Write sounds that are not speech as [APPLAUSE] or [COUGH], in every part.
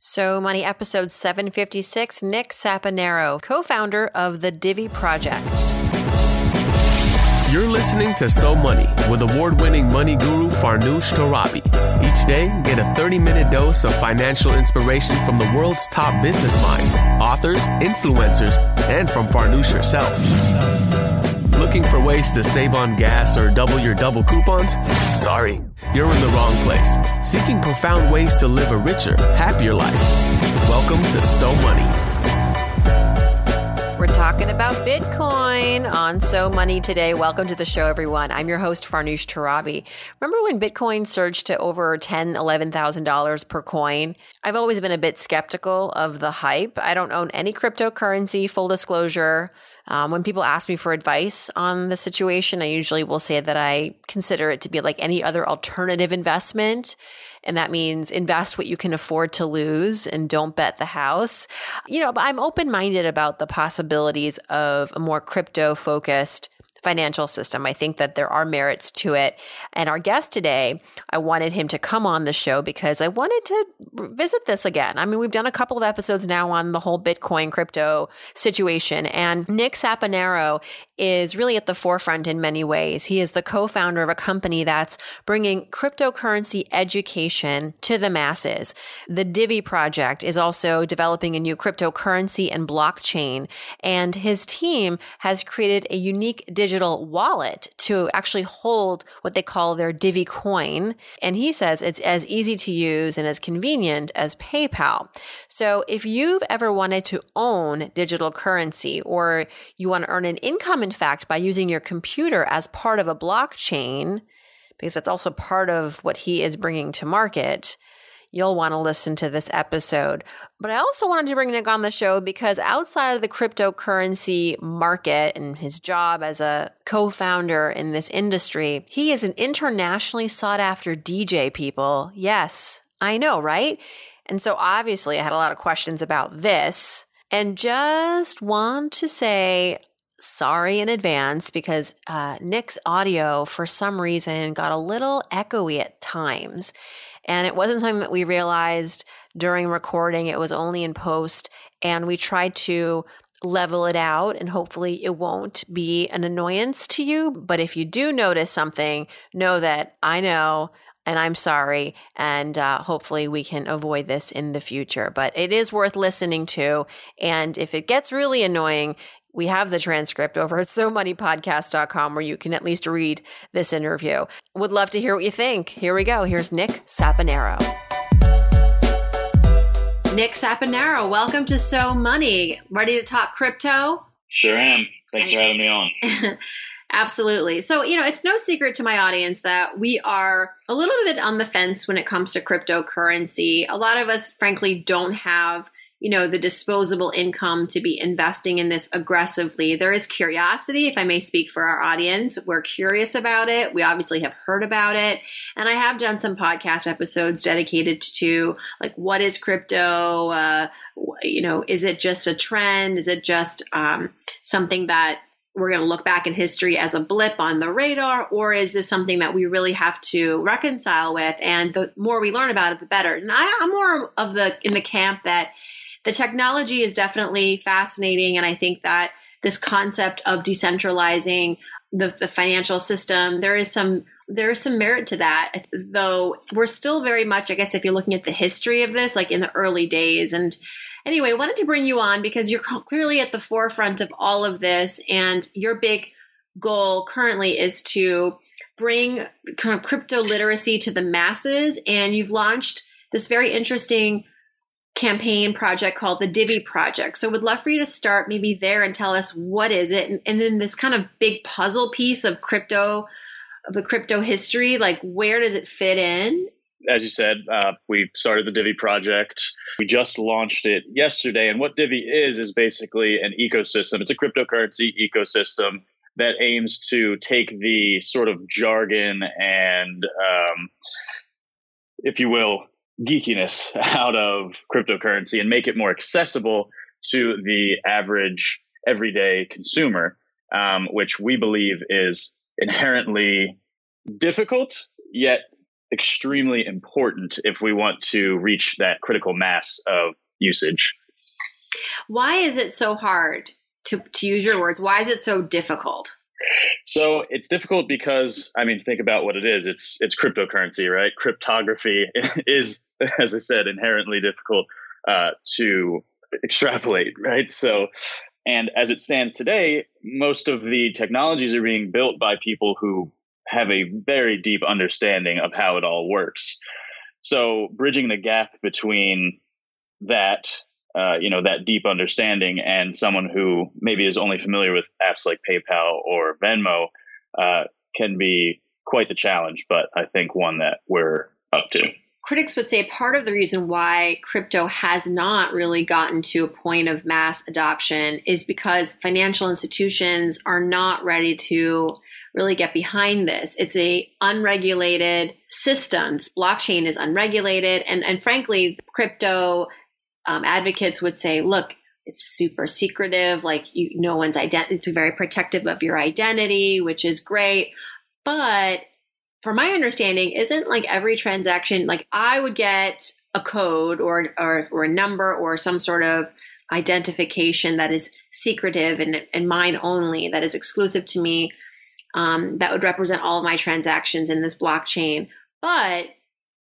So Money episode 756, Nick Saponaro, co-founder of the Divi Project. You're listening to So Money with award-winning money guru Farnoosh Torabi. Each day, get a 30-minute dose of financial inspiration from the world's top business minds, authors, influencers, and from Farnoosh herself. Looking for ways to save on gas or double your double coupons? Sorry, you're in the wrong place. Seeking profound ways to live a richer, happier life. Welcome to So Money. We're talking about Bitcoin on So Money today. Welcome to the show, everyone. I'm your host, Farnoosh Torabi. Remember when Bitcoin surged to over $10,000, $11,000 per coin? I've always been a bit skeptical of the hype. I don't own any cryptocurrency, full disclosure. Um, when people ask me for advice on the situation, I usually will say that I consider it to be like any other alternative investment. And that means invest what you can afford to lose and don't bet the house. You know, but I'm open minded about the possibilities of a more crypto focused financial system. I think that there are merits to it. And our guest today, I wanted him to come on the show because I wanted to visit this again. I mean, we've done a couple of episodes now on the whole Bitcoin crypto situation, and Nick Saponaro is really at the forefront in many ways. He is the co-founder of a company that's bringing cryptocurrency education to the masses. The Divi project is also developing a new cryptocurrency and blockchain, and his team has created a unique digital digital wallet to actually hold what they call their Divi coin. And he says it's as easy to use and as convenient as PayPal. So if you've ever wanted to own digital currency or you want to earn an income, in fact, by using your computer as part of a blockchain, because that's also part of what he is bringing to market, you'll want to listen to this episode. But I also wanted to bring Nick on the show because outside of the cryptocurrency market and his job as a co founder in this industry, he is an internationally sought after DJ, people. Yes, I know, right? And so obviously I had a lot of questions about this and just want to say, sorry in advance because uh, Nick's audio, for some reason, got a little echoey at times. And it wasn't something that we realized during recording. It was only in post. And we tried to level it out and hopefully it won't be an annoyance to you. But if you do notice something, know that I know and I'm sorry. And uh, hopefully we can avoid this in the future. But it is worth listening to. And if it gets really annoying, we have the transcript over at SoMoneyPodcast.com where you can at least read this interview. Would love to hear what you think. Here we go. Here's Nick Saponaro. Nick Saponaro, welcome to So Money. Ready to talk crypto? Sure am. Thanks for having me on. [LAUGHS] Absolutely. So, you know, it's no secret to my audience that we are a little bit on the fence when it comes to cryptocurrency. A lot of us, frankly, don't have you know, the disposable income to be investing in this aggressively. There is curiosity, if I may speak for our audience. We're curious about it. We obviously have heard about it. And I have done some podcast episodes dedicated to like, what is crypto? Uh, you know, is it just a trend? Is it just um, something that we're going to look back in history as a blip on the radar, or is this something that we really have to reconcile with? And the more we learn about it, the better. And I, I'm more of the in the camp that the technology is definitely fascinating. And I think that this concept of decentralizing the, the financial system, there is some there is some merit to that, though we're still very much, I guess, if you're looking at the history of this, like in the early days. And anyway, wanted to bring you on because you're clearly at the forefront of all of this, and your big goal currently is to bring crypto literacy to the masses. And you've launched this very interesting campaign project called the Divi Project. So would love for you to start maybe there and tell us what is it and, and then this kind of big puzzle piece of crypto of the crypto history, like where does it fit in? As you said, uh, we started the Divi project. We just launched it yesterday. And what Divi is, is basically an ecosystem. It's a cryptocurrency ecosystem that aims to take the sort of jargon and, um, if you will, geekiness [LAUGHS] out of cryptocurrency and make it more accessible to the average everyday consumer, um, which we believe is inherently difficult, yet extremely important if we want to reach that critical mass of usage. Why is it so hard to, to use your words? Why is it so difficult? So it's difficult because I mean, think about what it is. It's it's cryptocurrency, right? Cryptography [LAUGHS] is, as I said, inherently difficult uh, to extrapolate, right? So, and as it stands today, most of the technologies are being built by people who have a very deep understanding of how it all works. So, bridging the gap between that uh, you know that deep understanding and someone who maybe is only familiar with apps like PayPal or Venmo uh, can be quite the challenge, but I think one that we're up to. Critics would say part of the reason why crypto has not really gotten to a point of mass adoption is because financial institutions are not ready to really get behind this. It's a unregulated system. This blockchain is unregulated and and frankly crypto um, advocates would say, look, it's super secretive. Like you, no one's identity. It's very protective of your identity, which is great. But from my understanding, isn't like every transaction, like I would get a code or, or, or a number or some sort of identification that is secretive and, and mine only, that is exclusive to me, um, that would represent all of my transactions in this blockchain. But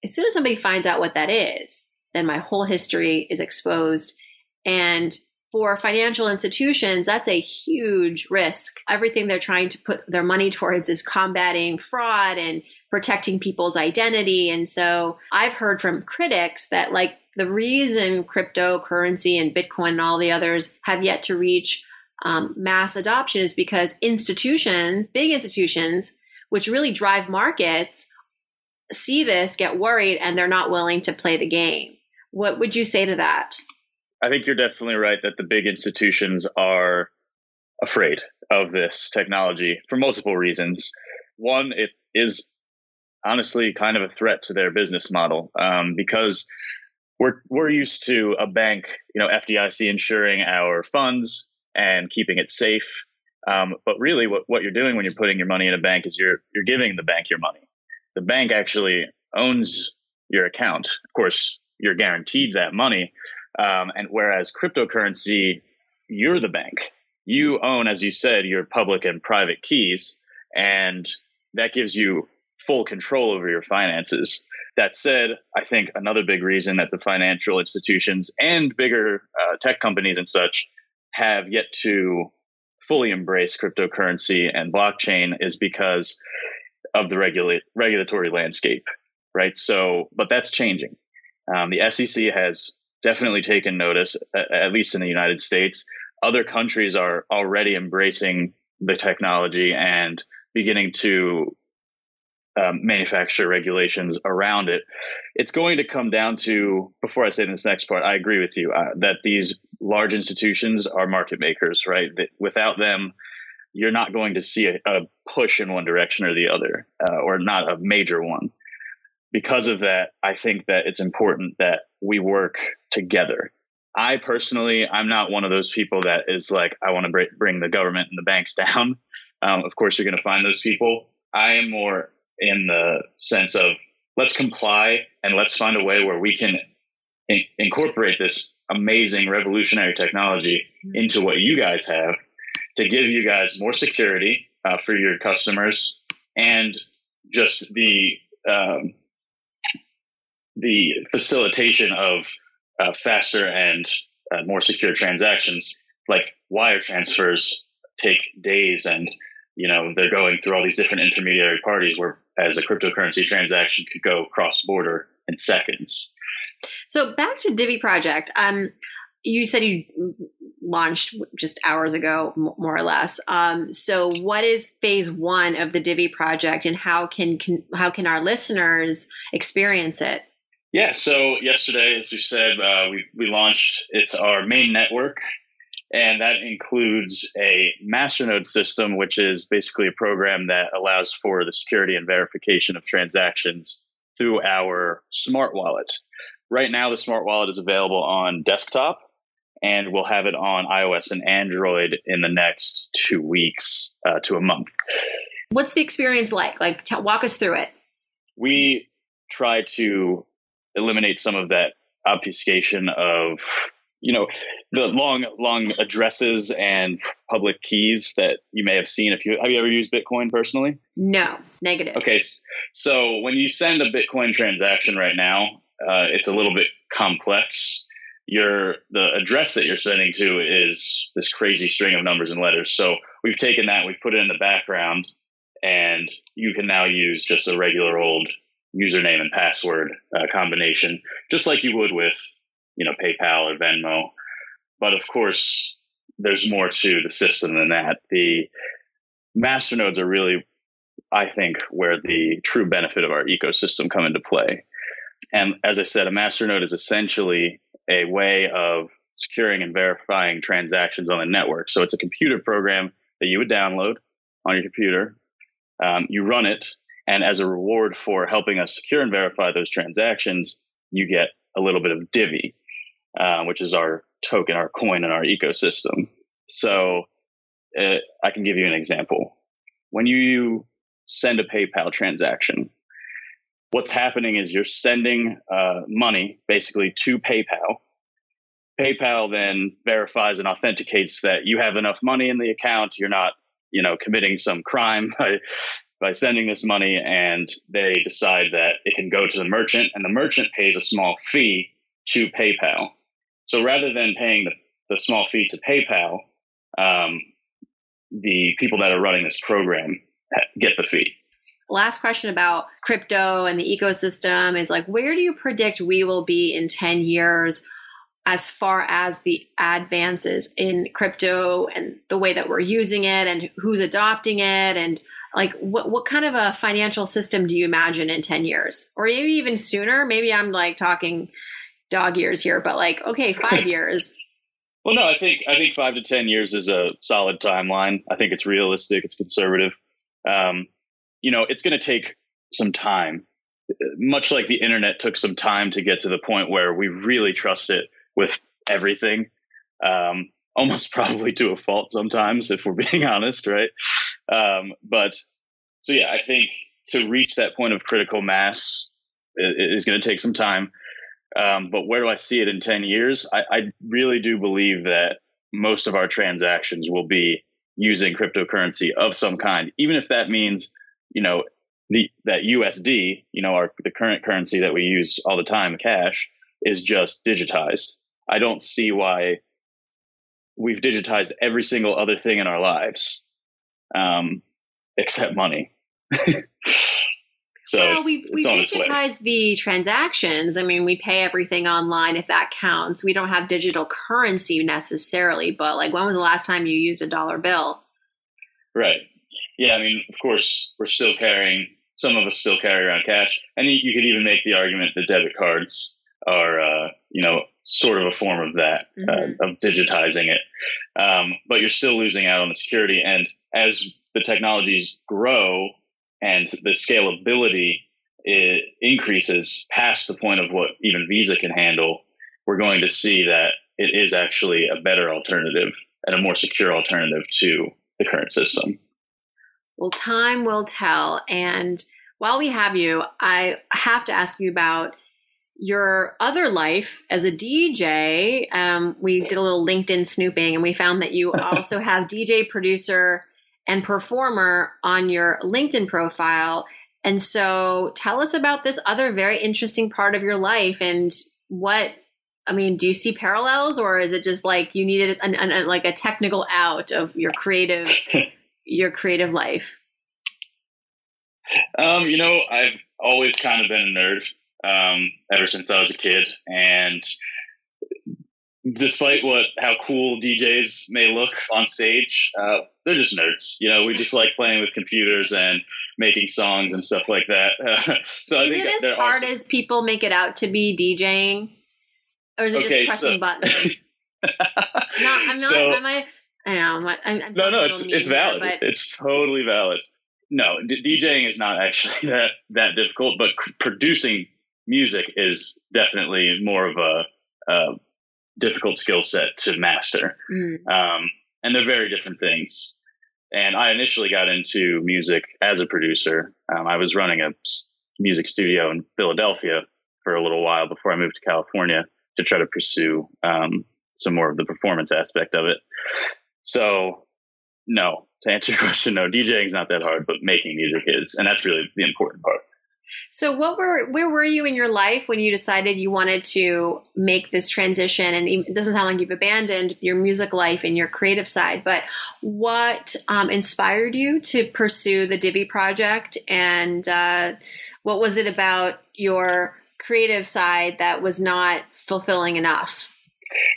as soon as somebody finds out what that is, then my whole history is exposed. And for financial institutions, that's a huge risk. Everything they're trying to put their money towards is combating fraud and protecting people's identity. And so I've heard from critics that, like, the reason cryptocurrency and Bitcoin and all the others have yet to reach um, mass adoption is because institutions, big institutions, which really drive markets, see this, get worried, and they're not willing to play the game. What would you say to that? I think you're definitely right that the big institutions are afraid of this technology for multiple reasons. One, it is honestly kind of a threat to their business model um, because we're we're used to a bank, you know, FDIC insuring our funds and keeping it safe. Um, but really, what, what you're doing when you're putting your money in a bank is you're you're giving the bank your money. The bank actually owns your account. Of course, you're guaranteed that money. Um, and whereas cryptocurrency, you're the bank. You own, as you said, your public and private keys, and that gives you full control over your finances. That said, I think another big reason that the financial institutions and bigger uh, tech companies and such have yet to fully embrace cryptocurrency and blockchain is because of the regula- regulatory landscape, right? So, but that's changing. Um, the SEC has definitely taken notice, at least in the United States. Other countries are already embracing the technology and beginning to um, manufacture regulations around it. It's going to come down to, before I say this next part, I agree with you uh, that these large institutions are market makers, right? That without them, you're not going to see a, a push in one direction or the other, uh, or not a major one because of that, I think that it's important that we work together. I personally, I'm not one of those people that is like, I want to bring the government and the banks [LAUGHS] down. Um, of course, you're going to find those people. I am more in the sense of let's comply and let's find a way where we can in- incorporate this amazing revolutionary technology into what you guys have to give you guys more security uh, for your customers and just the um, the facilitation of uh, faster and uh, more secure transactions, like wire transfers, take days, and you know they're going through all these different intermediary parties. Where as a cryptocurrency transaction could go cross border in seconds. So back to Divi Project. Um, you said you launched just hours ago, more or less. Um, so, what is phase one of the Divi project, and how can, can how can our listeners experience it? Yeah, so yesterday, as you said, uh, we, we launched, it's our main network, and that includes a masternode system, which is basically a program that allows for the security and verification of transactions through our smart wallet. Right now, the smart wallet is available on desktop, and we'll have it on iOS and Android in the next two weeks uh, to a month. What's the experience like? Like, t- walk us through it. We try to eliminate some of that obfuscation of you know the long long addresses and public keys that you may have seen. If you have you ever used bitcoin personally? No negative. Okay so when you send a bitcoin transaction right now uh, it's a little bit complex. Your the address that you're sending to is this crazy string of numbers and letters. So we've taken that we've put it in the background and you can now use just a regular old username and password uh, combination just like you would with you know paypal or venmo but of course there's more to the system than that the masternodes are really i think where the true benefit of our ecosystem come into play and as I said, a masternode is essentially a way of securing and verifying transactions on the network. So it's a computer program that you would download on your computer. Um, you run it, and as a reward for helping us secure and verify those transactions, you get a little bit of Divi, uh, which is our token, our coin in our ecosystem. So uh, I can give you an example. When you send a PayPal transaction, what's happening is you're sending uh, money basically to PayPal. PayPal then verifies and authenticates that you have enough money in the account. You're not, you know, committing some crime [LAUGHS] by by sending this money, and they decide that it can go to the merchant, and the merchant pays a small fee to PayPal. So rather than paying the, the small fee to PayPal, um, the people that are running this program get the fee last question about crypto and the ecosystem is like where do you predict we will be in 10 years as far as the advances in crypto and the way that we're using it and who's adopting it and like what what kind of a financial system do you imagine in 10 years? Or maybe even sooner? Maybe i'm like talking dog years here but like okay 5 [LAUGHS] years. Well no i think i think 5 to 10 years is a solid timeline. I think it's realistic it's conservative. Um, you know, it's going to take some time, much like the internet took some time to get to the point where we really trust it with everything. Um, almost [LAUGHS] probably to a fault sometimes, if we're being [LAUGHS] honest, right? Um, but so yeah, I think to reach that point of critical mass is going to take some time. Um, but where do I see it in 10 years? I, I, really do believe that most of our transactions will be using cryptocurrency of some kind, even if that means you know, the, that USD, you know, our, the current currency that we use all the time, cash, is just digitized. I don't see why we've digitized every single other thing in our lives, um, [LAUGHS] except money. [LAUGHS] so we we digitized the transactions. I mean, we pay everything online if that counts. We don't have digital currency necessarily, but like, when was the last time you used a dollar bill? Right. Yeah, I mean, of course, we're still carrying. Some of us still carry around cash, and you, could even make the argument that debit cards are, uh, you know, sort of a form of that, uh, mm-hmm. uh, of digitizing it. Um, but you're still losing out on the security. And as the technologies grow and the scalability increases past the point of what even Visa can handle, we're going to see that it is actually a better alternative and a more secure alternative to the current system. Well, time will tell. And while we have you, I have to ask you about your other life as a DJ. Um, we did a little LinkedIn snooping and we found that you [LAUGHS] also have DJ, producer, and performer on your LinkedIn profile. And so tell us about this other very interesting part of your life and what I mean, do you see parallels or is it just like you needed an, an, like a technical out of your creative [LAUGHS] your creative life? Um, you know, I've always kind of been a nerd um, ever since I was a kid, and despite what how cool DJs may look on stage, uh, they're just nerds. You know, we just like playing with computers and making songs and stuff like that. Uh, [LAUGHS] so Is I think it as hard also... as people make it out to be DJing, or is it okay, just pressing so... buttons? [LAUGHS] no, I'm not. So, am I? I know. I'm, I'm no, no, it's it's valid. But... It's totally valid. No, d- DJing is not actually [LAUGHS] that that difficult, but c- producing music is definitely more of a, a difficult skill set to master. Mm. Um, and they're very different things. And I initially got into music as a producer. Um, I was running a music studio in Philadelphia for a little while before I moved to California to try to pursue um, some more of the performance aspect of it. So, no, to answer your [LAUGHS] question, no, DJing is not that hard, but making music is, and that's really the important part. So, what were where were you in your life when you decided you wanted to make this transition? And it doesn't sound like you've abandoned your music life and your creative side, but what um, inspired you to pursue the Divi project? And uh, what was it about your creative side that was not fulfilling enough?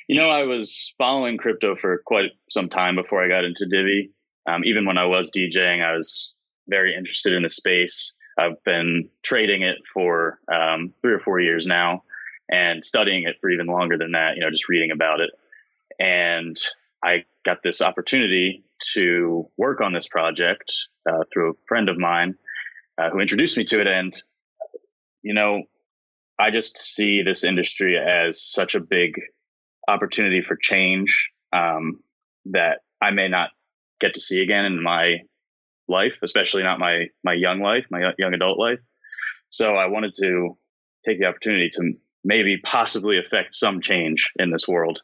You know, I was following crypto for quite some time before I got into Divi. Um, even when I was DJing, I was very interested in the space. I've been trading it for um, three or four years now and studying it for even longer than that, you know, just reading about it. And I got this opportunity to work on this project uh, through a friend of mine uh, who introduced me to it. And, you know, I just see this industry as such a big opportunity for change um, that I may not get to see again in my life, especially not my my young life, my young adult life. So I wanted to take the opportunity to maybe possibly affect some change in this world.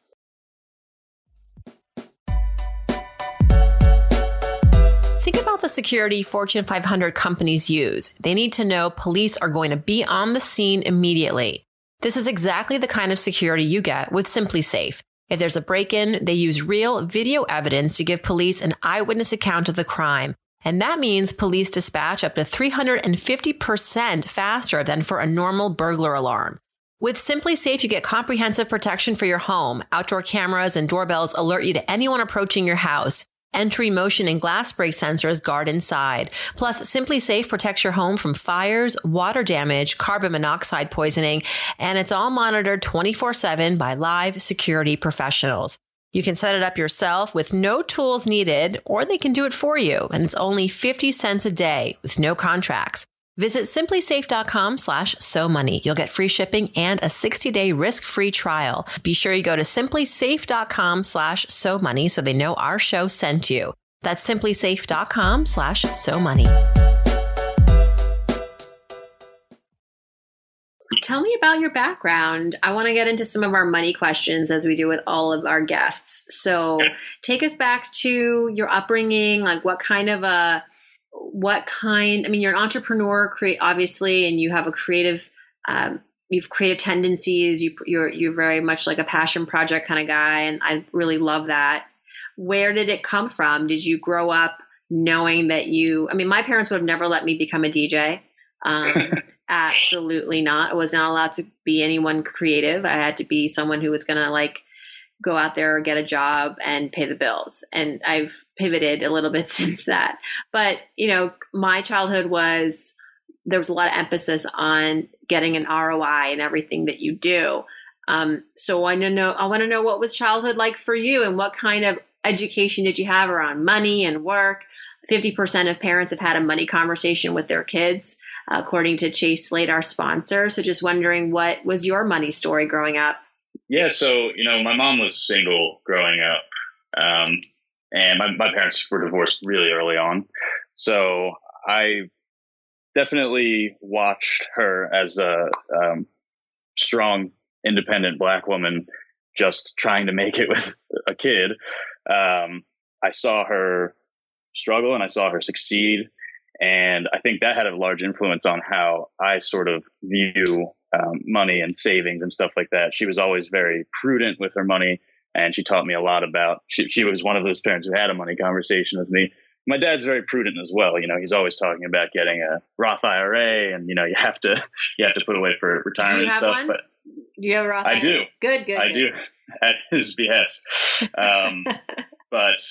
Think about the security Fortune 500 companies use. They need to know police are going to be on the scene immediately. This is exactly the kind of security you get with SimpliSafe. If there's a break in, they use real video evidence to give police an eyewitness account of the crime. And that means police dispatch up to 350% faster than for a normal burglar alarm. With SimpliSafe, you get comprehensive protection for your home. Outdoor cameras and doorbells alert you to anyone approaching your house. Entry, motion, and glass break sensors guard inside. Plus, SimpliSafe protects your home from fires, water damage, carbon monoxide poisoning, and it's all monitored 24 7 by live security professionals. You can set it up yourself with no tools needed, or they can do it for you, and it's only 50 cents a day with no contracts. Visit simplisafe.com slash so money. You'll get free shipping and a 60 day risk free trial. Be sure you go to simplisafe.com slash so money so they know our show sent you. That's simplisafe.com slash so money. Tell me about your background. I want to get into some of our money questions as we do with all of our guests. So take us back to your upbringing, like what kind of a what kind i mean you're an entrepreneur create obviously and you have a creative um, you've creative tendencies you, you're you're very much like a passion project kind of guy and i really love that where did it come from did you grow up knowing that you i mean my parents would have never let me become a dj um, [LAUGHS] absolutely not i was not allowed to be anyone creative i had to be someone who was going to like go out there or get a job and pay the bills. And I've pivoted a little [LAUGHS] bit since that. But, you know, my childhood was there was a lot of emphasis on getting an ROI and everything that you do. Um, so I know I want to know what was childhood like for you and what kind of education did you have around money and work? 50% of parents have had a money conversation with their kids, according to Chase Slate, our sponsor. So just wondering what was your money story growing up? Yeah, so you know, my mom was single growing up, um, and my, my parents were divorced really early on. So I definitely watched her as a um, strong, independent black woman, just trying to make it [LAUGHS] with a kid. Um, I saw her struggle and I saw her succeed. And I think that had a large influence on how I sort of view um, money and savings and stuff like that. She was always very prudent with her money, and she taught me a lot about. She, she was one of those parents who had a money conversation with me. My dad's very prudent as well. You know, he's always talking about getting a Roth IRA, and you know, you have to you have to put away for retirement stuff. One? But do you have a Roth? I do. Good, good. I good. do [LAUGHS] at his behest. Um, [LAUGHS] but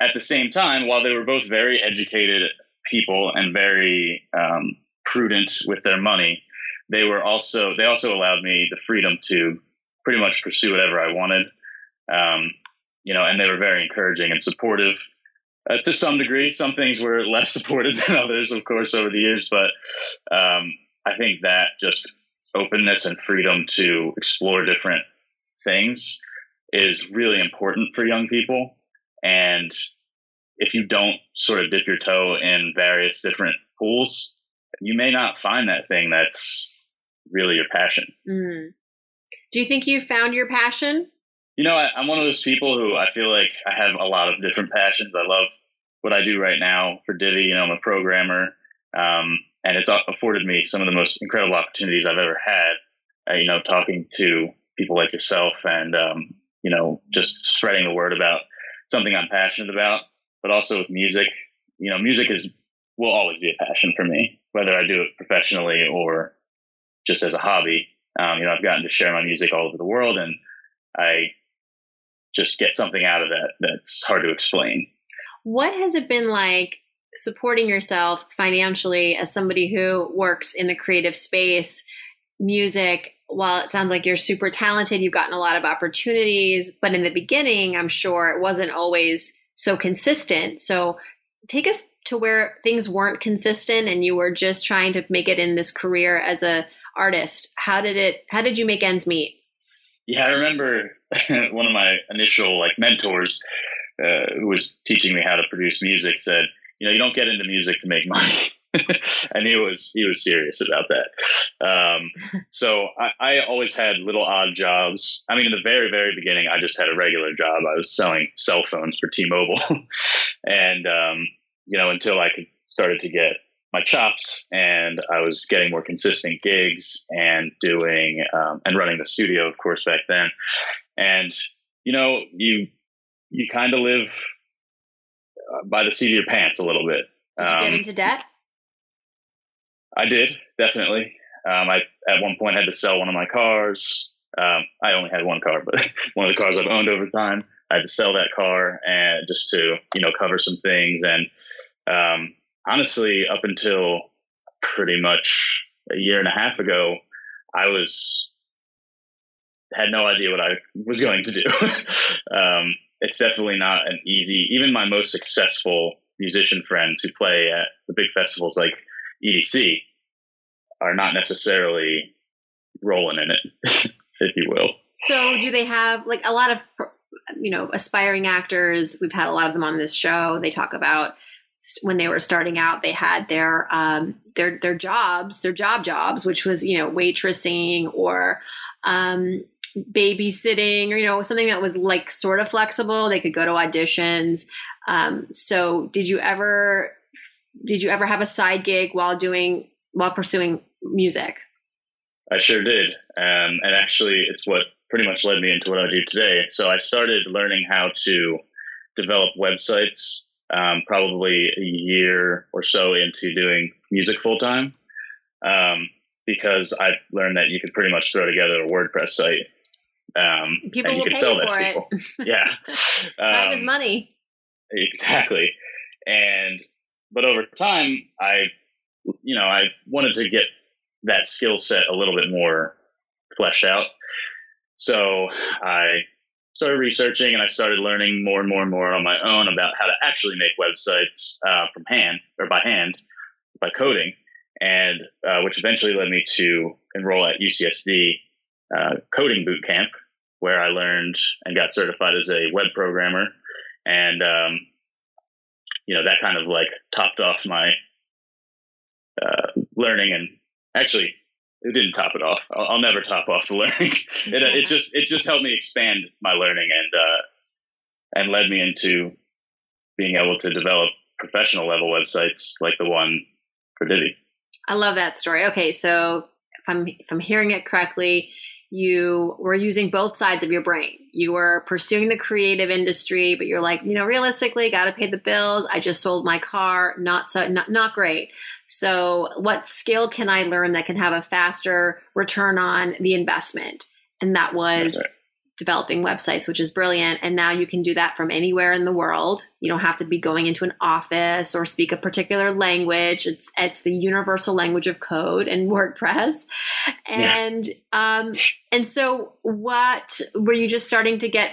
at the same time, while they were both very educated people and very um, prudent with their money, they were also they also allowed me the freedom to pretty much pursue whatever I wanted. Um, you know, and they were very encouraging and supportive uh, to some degree. Some things were less [LAUGHS] supportive than others, of course, over the years. But um, I think that just openness and freedom to explore different things is really important for young people. And if you don't sort of dip your toe in various different pools, you may not find that thing that's really your passion. Mm. Do you think you found your passion? You know, I, I'm one of those people who I feel like I have a lot of different passions. I love what I do right now for Divi. You know, I'm a programmer, um, and it's afforded me some of the most incredible opportunities I've ever had. Uh, you know, talking to people like yourself and um, you know, just spreading the word about something I'm passionate about, but also with music. You know, music is will always be a passion for me, whether I do it professionally or just as a hobby. Um, you know, I've gotten to share my music all over the world, and I just get something out of that that's hard to explain. What has it been like supporting yourself financially as somebody who works in the creative space, music? While it sounds like you're super talented, you've gotten a lot of opportunities, but in the beginning, I'm sure it wasn't always so consistent. So take us to where things weren't consistent and you were just trying to make it in this career as a artist. How did it how did you make ends meet? Yeah, I remember [LAUGHS] one of my initial like mentors uh, who was teaching me how to produce music said, you know, you don't get into music to make money. [LAUGHS] and he was he was serious about that. Um, so I, I, always had little odd jobs. I mean, in the very very beginning, I just had a regular job. I was selling cell phones for T-Mobile, [LAUGHS] and um, you know, until I could started to get my chops and I was getting more consistent gigs and doing um, and running the studio, of course, back then. And you know, you you kind of live uh, by the seat of your pants a little bit. Did you um, get into debt? I did definitely. Um, I at one point had to sell one of my cars. Um, I only had one car, but [LAUGHS] one of the cars I've owned over time. I had to sell that car and just to you know cover some things and um, honestly, up until pretty much a year and a half ago, I was had no idea what I was going to do. [LAUGHS] um, it's definitely not an easy. Even my most successful musician friends who play at the big festivals like EDC are not necessarily rolling in it, [LAUGHS] if you will. So, do they have like a lot of you know aspiring actors? We've had a lot of them on this show. They talk about when they were starting out, they had their um, their their jobs, their job jobs, which was you know waitressing or um, babysitting or you know something that was like sort of flexible. They could go to auditions. Um, so, did you ever did you ever have a side gig while doing while pursuing music? I sure did, um, and actually, it's what pretty much led me into what I do today. So, I started learning how to develop websites um, probably a year or so into doing music full time um, because I learned that you could pretty much throw together a WordPress site. Um, people will pay for it. yeah, [LAUGHS] time is um, money. Exactly, and but over time, I, you know, I wanted to get that skill set a little bit more fleshed out. So I started researching and I started learning more and more and more on my own about how to actually make websites uh, from hand or by hand by coding, and uh, which eventually led me to enroll at UCSD uh, coding boot camp, where I learned and got certified as a web programmer, and um, you know that kind of like topped off my uh, learning and actually it didn't top it off. I'll, I'll never top off the [LAUGHS] learning. it, it just it just helped me expand my learning and uh, and led me into being able to develop professional level websites like the one for Divi. I love that story. Okay, so if I'm if I'm hearing it correctly, you were using both sides of your brain. You were pursuing the creative industry, but you're like, you know, realistically, got to pay the bills. I just sold my car, not so, not, not great. So, what skill can I learn that can have a faster return on the investment? And that was developing websites, which is brilliant. And now you can do that from anywhere in the world. You don't have to be going into an office or speak a particular language. It's it's the universal language of code [LAUGHS] and WordPress. And yeah. um and so what were you just starting to get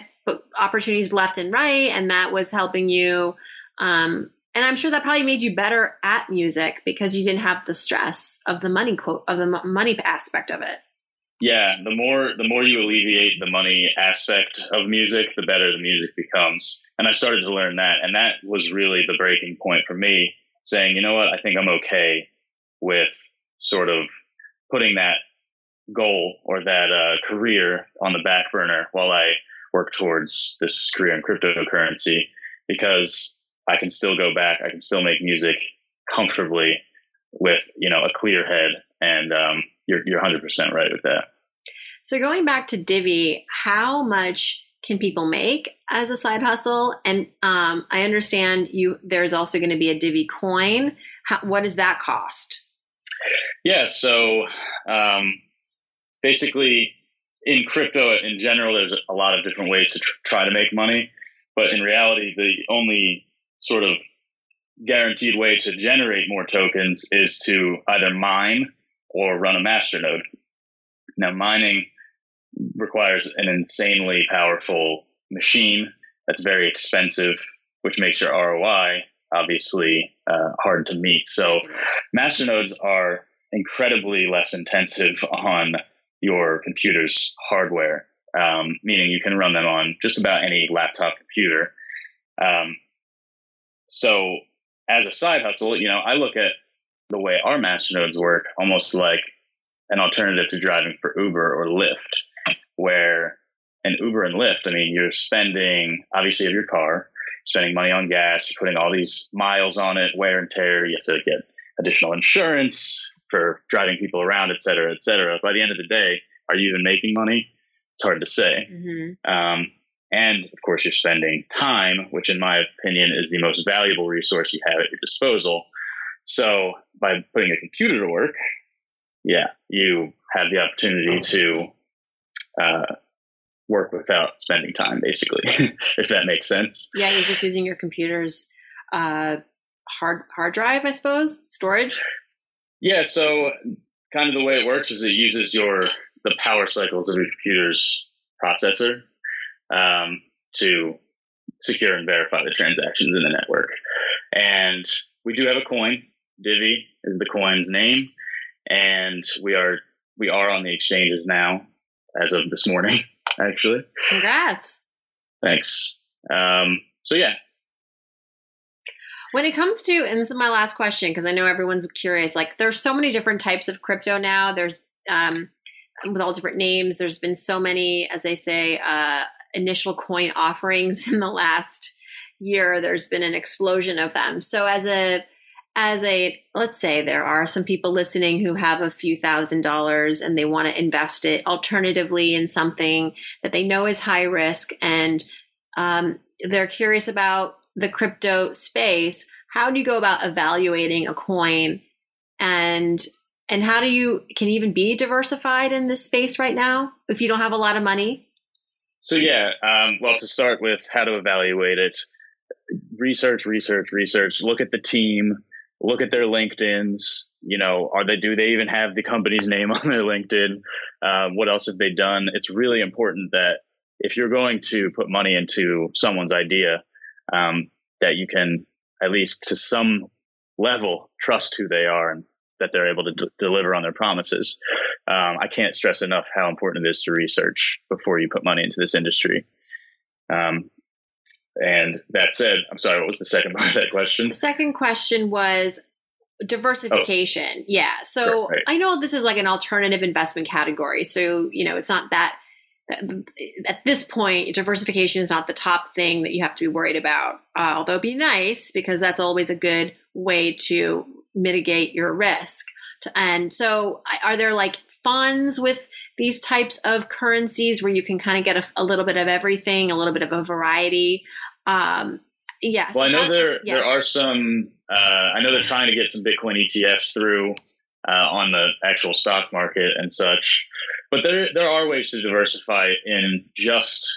opportunities left and right and that was helping you um and I'm sure that probably made you better at music because you didn't have the stress of the money quote of the money aspect of it. Yeah, the more the more you alleviate the money aspect of music, the better the music becomes. And I started to learn that, and that was really the breaking point for me, saying, you know what, I think I'm okay with sort of putting that goal or that uh, career on the back burner while I work towards this career in cryptocurrency because I can still go back. I can still make music comfortably with, you know, a clear head. And um, you're, you're 100% right with that. So going back to Divi, how much can people make as a side hustle? And um, I understand you. There's also going to be a Divi coin. How, what does that cost? Yeah. So um, basically, in crypto in general, there's a lot of different ways to tr- try to make money. But in reality, the only sort of guaranteed way to generate more tokens is to either mine or run a masternode. Now, mining requires an insanely powerful machine that's very expensive, which makes your ROI obviously uh, hard to meet. So, masternodes are incredibly less intensive on your computer's hardware, um, meaning you can run them on just about any laptop computer. Um, so, as a side hustle, you know, I look at the way our masternodes work almost like an alternative to driving for Uber or Lyft where an Uber and Lyft, I mean, you're spending obviously of your car, spending money on gas, you're putting all these miles on it, wear and tear. You have to get additional insurance for driving people around, et cetera, et cetera. By the end of the day, are you even making money? It's hard to say. Mm-hmm. Um, and of course, you're spending time, which in my opinion is the most valuable resource you have at your disposal. So by putting a computer to work, yeah, you have the opportunity to uh, work without spending time, basically, [LAUGHS] if that makes sense. Yeah, you're just using your computer's uh, hard hard drive, I suppose, storage. Yeah, so kind of the way it works is it uses your the power cycles of your computer's processor um, to secure and verify the transactions in the network. And we do have a coin. Divi is the coin's name, and we are we are on the exchanges now as of this morning, [LAUGHS] actually. Congrats. Thanks. Um, so yeah. When it comes to, and this is my last question because I know everyone's curious. Like, there's so many different types of crypto now. There's um, with all different names. There's been so many, as they say, uh, initial coin offerings [LAUGHS] in the last year. There's been an explosion of them. So as a as a let's say there are some people listening who have a few thousand dollars and they want to invest it alternatively in something that they know is high risk and um, they're curious about the crypto space how do you go about evaluating a coin? And and how do you can you even be diversified in this space right now if you don't have a lot of money? So yeah um, well to start with how to evaluate it research research research look at the team look at their LinkedIn's. You know, are they do they even have the company's [LAUGHS] name on their LinkedIn? Um, what else have they done? It's really important that if you're going to put money into someone's idea, um, that you can at least to some level trust who they are and that they're able to d- deliver on their promises. Um, I can't stress enough how important it is to research before you put money into this industry. Um, and that said, I'm sorry, what was the second [LAUGHS] part of that question? The second question was diversification. Oh. Yeah. So right. I know this is like an alternative investment category. So, you know, it's not that at this point, diversification is not the top thing that you have to be worried about. Uh, although it'd be nice because that's always a good way to mitigate your risk. And so, are there like funds with these types of currencies where you can kind of get a, a little bit of everything, a little bit of a variety? Um, yeah. Well, so I know that, there yes. there are some. Uh, I know they're trying to get some Bitcoin ETFs through uh, on the actual stock market and such, but there there are ways to diversify in just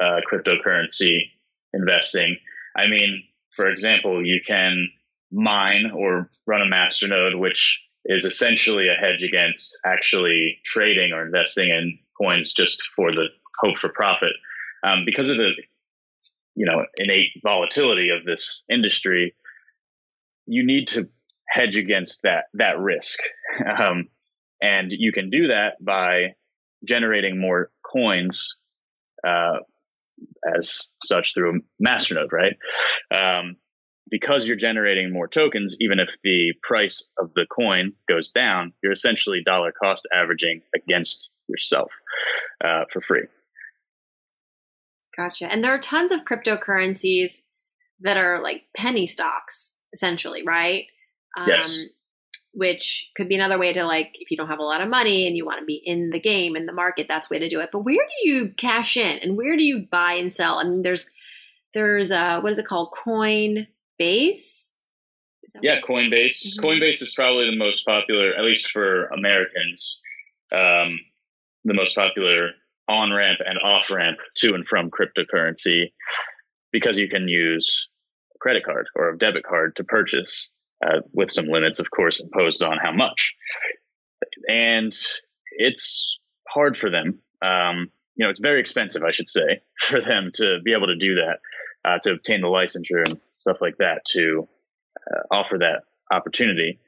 uh, cryptocurrency investing. I mean, for example, you can mine or run a masternode, which is essentially a hedge against actually trading or investing in coins just for the hope for profit. Um, because of the you know innate volatility of this industry, you need to hedge against that that risk, [LAUGHS] um, and you can do that by generating more coins uh, as such through a Masternode, right? Um, because you're generating more tokens, even if the price of the coin goes down, you're essentially dollar cost averaging against yourself uh, for free. Gotcha. And there are tons of cryptocurrencies that are like penny stocks, essentially, right? Um, yes. Which could be another way to like, if you don't have a lot of money and you want to be in the game in the market, that's way to do it. But where do you cash in and where do you buy and sell? I mean, there's there's uh what is it called? Coinbase. Yeah, Coinbase. Mm-hmm. Coinbase is probably the most popular, at least for Americans, um, the most popular on ramp and off ramp to and from cryptocurrency because you can use a credit card or a debit card to purchase uh, with some limits, of course, imposed on how much. And it's hard for them. Um, you know, it's very expensive, I should say, [LAUGHS] for them to be able to do that, uh, to obtain the licensure and stuff like that to uh, offer that opportunity.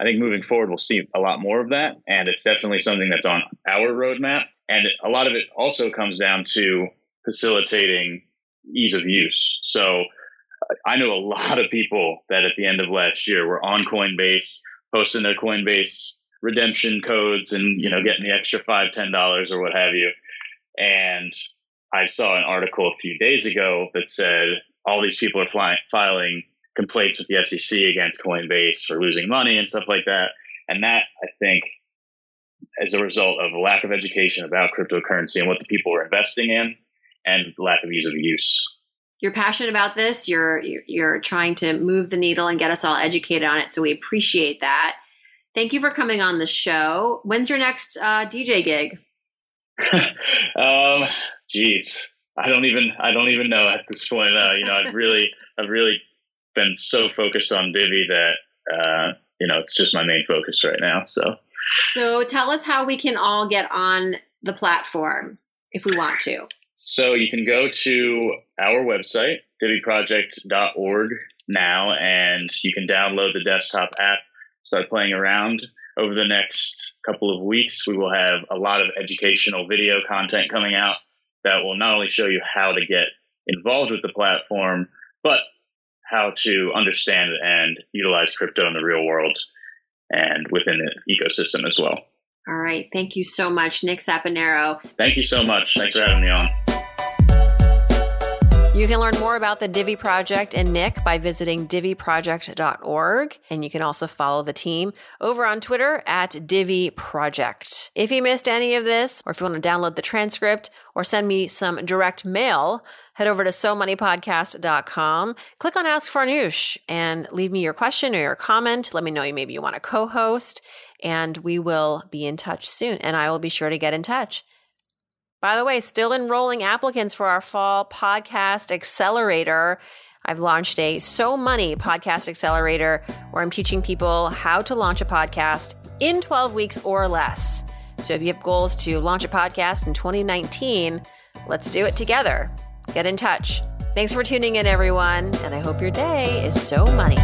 I think moving forward, we'll see a lot more of that. And it's definitely something that's on our roadmap. And a lot of it also comes down to facilitating ease of use. So I know a lot of people that at the end of last year were on Coinbase, posting their Coinbase redemption codes and, you know, getting the extra five, ten dollars or what have you. And I saw an article a few days ago that said all these people are filing complaints with the SEC against Coinbase for losing money and stuff like that. And that I think as a result of a lack of education about cryptocurrency and what the people were investing in and lack of ease of use. You're passionate about this. You're you're trying to move the needle and get us all educated on it. So we appreciate that. Thank you for coming on the show. When's your next uh, DJ gig? [LAUGHS] um, geez, I don't even I don't even know at this point. Uh, you know, I've [LAUGHS] really I've really been so focused on Divi that uh, you know it's just my main focus right now. So so tell us how we can all get on the platform if we want to. So you can go to our website, diviproject.org now, and you can download the desktop app, start playing around. Over the next couple of weeks, we will have a lot of educational video content coming out that will not only show you how to get involved with the platform, but how to understand and utilize crypto in the real world and within the ecosystem as well. All right. Thank you so much, Nick Saponaro. Thank you so much. Thanks for having me on. You can learn more about the Divi Project and Nick by visiting diviproject.org. And you can also follow the team over on Twitter at Divi Project. If you missed any of this, or if you want to download the transcript or send me some direct mail, head over to somoneypodcast.com, click on Ask Farnoosh, and leave me your question or your comment. Let me know you maybe you want to co-host, and we will be in touch soon. And I will be sure to get in touch. By the way, still enrolling applicants for our fall podcast accelerator. I've launched a So Money podcast accelerator where I'm teaching people how to launch a podcast in 12 weeks or less. So if you have goals to launch a podcast in 2019, let's do it together. Get in touch. Thanks for tuning in, everyone, and I hope your day is so money.